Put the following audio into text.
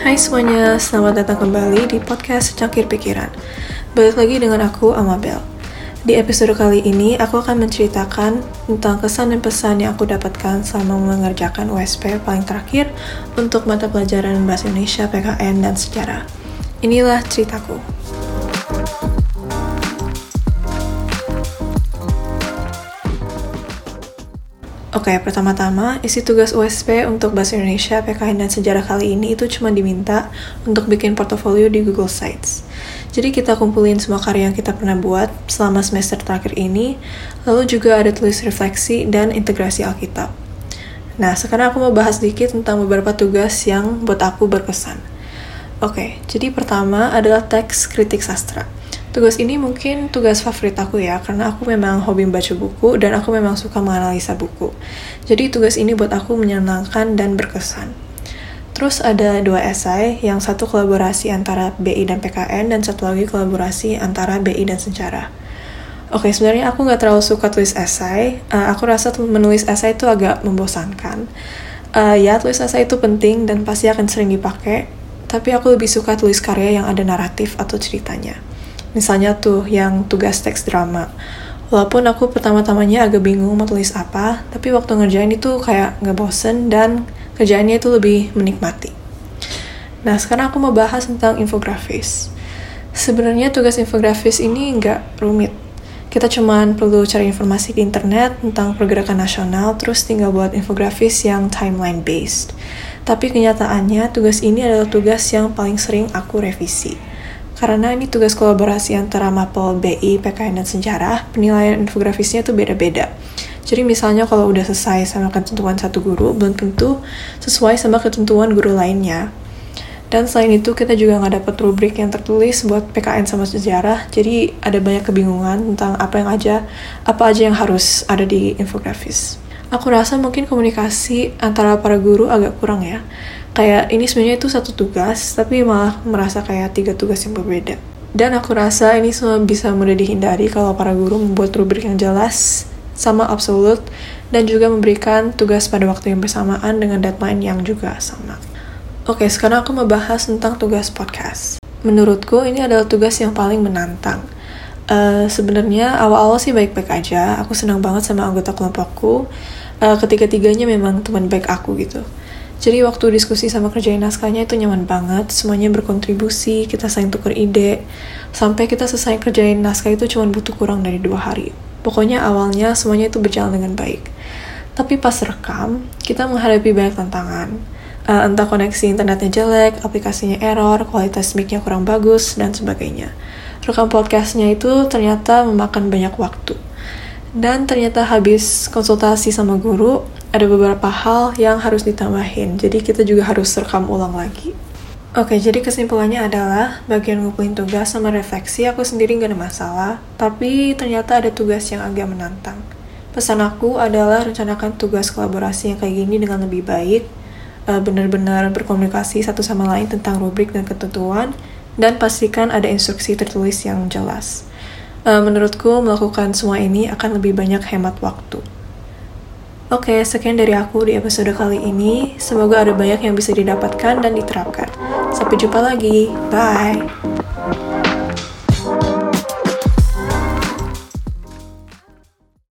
Hai semuanya, selamat datang kembali di podcast Cangkir Pikiran. Balik lagi dengan aku, Amabel. Di episode kali ini, aku akan menceritakan tentang kesan dan pesan yang aku dapatkan selama mengerjakan USP paling terakhir untuk mata pelajaran Bahasa Indonesia, PKN, dan Sejarah. Inilah ceritaku. Oke, pertama-tama, isi tugas USP untuk Bahasa Indonesia, PKN, dan Sejarah kali ini itu cuma diminta untuk bikin portofolio di Google Sites. Jadi kita kumpulin semua karya yang kita pernah buat selama semester terakhir ini, lalu juga ada tulis refleksi dan integrasi Alkitab. Nah, sekarang aku mau bahas sedikit tentang beberapa tugas yang buat aku berkesan. Oke, jadi pertama adalah teks kritik sastra. Tugas ini mungkin tugas favorit aku ya, karena aku memang hobi membaca buku dan aku memang suka menganalisa buku. Jadi tugas ini buat aku menyenangkan dan berkesan. Terus ada dua esai, yang satu kolaborasi antara BI dan PKN, dan satu lagi kolaborasi antara BI dan sejarah. Oke, sebenarnya aku nggak terlalu suka tulis esai. Uh, aku rasa menulis esai itu agak membosankan. Uh, ya, tulis esai itu penting dan pasti akan sering dipakai, tapi aku lebih suka tulis karya yang ada naratif atau ceritanya. Misalnya tuh yang tugas teks drama. Walaupun aku pertama-tamanya agak bingung mau tulis apa, tapi waktu ngerjain itu kayak nggak bosen dan kerjaannya itu lebih menikmati. Nah, sekarang aku mau bahas tentang infografis. Sebenarnya tugas infografis ini nggak rumit. Kita cuma perlu cari informasi di internet tentang pergerakan nasional, terus tinggal buat infografis yang timeline based. Tapi kenyataannya, tugas ini adalah tugas yang paling sering aku revisi karena ini tugas kolaborasi antara Mapel, BI, PKN, dan Sejarah, penilaian infografisnya tuh beda-beda. Jadi misalnya kalau udah selesai sama ketentuan satu guru, belum tentu sesuai sama ketentuan guru lainnya. Dan selain itu kita juga nggak dapat rubrik yang tertulis buat PKN sama sejarah, jadi ada banyak kebingungan tentang apa yang aja, apa aja yang harus ada di infografis. Aku rasa mungkin komunikasi antara para guru agak kurang ya kayak ini sebenarnya itu satu tugas tapi malah merasa kayak tiga tugas yang berbeda dan aku rasa ini semua bisa mudah dihindari kalau para guru membuat rubrik yang jelas sama absolut dan juga memberikan tugas pada waktu yang bersamaan dengan deadline yang juga sama. Oke, sekarang aku mau bahas tentang tugas podcast. Menurutku ini adalah tugas yang paling menantang. Uh, Sebenarnya awal-awal sih baik-baik aja. Aku senang banget sama anggota kelompokku. Uh, ketiga-tiganya memang teman baik aku gitu. Jadi waktu diskusi sama kerjain naskahnya itu nyaman banget, semuanya berkontribusi, kita saling tuker ide, sampai kita selesai kerjain naskah itu cuma butuh kurang dari dua hari. Pokoknya awalnya semuanya itu berjalan dengan baik. Tapi pas rekam, kita menghadapi banyak tantangan. Uh, entah koneksi internetnya jelek, aplikasinya error, kualitas mic-nya kurang bagus, dan sebagainya. Rekam podcastnya itu ternyata memakan banyak waktu. Dan ternyata habis konsultasi sama guru, ada beberapa hal yang harus ditambahin. Jadi kita juga harus rekam ulang lagi. Oke, jadi kesimpulannya adalah bagian ngumpulin tugas sama refleksi aku sendiri gak ada masalah, tapi ternyata ada tugas yang agak menantang. Pesan aku adalah rencanakan tugas kolaborasi yang kayak gini dengan lebih baik, eh, benar-benar berkomunikasi satu sama lain tentang rubrik dan ketentuan, dan pastikan ada instruksi tertulis yang jelas. Eh, menurutku, melakukan semua ini akan lebih banyak hemat waktu. Oke, sekian dari aku di episode kali ini. Semoga ada banyak yang bisa didapatkan dan diterapkan. Sampai jumpa lagi. Bye.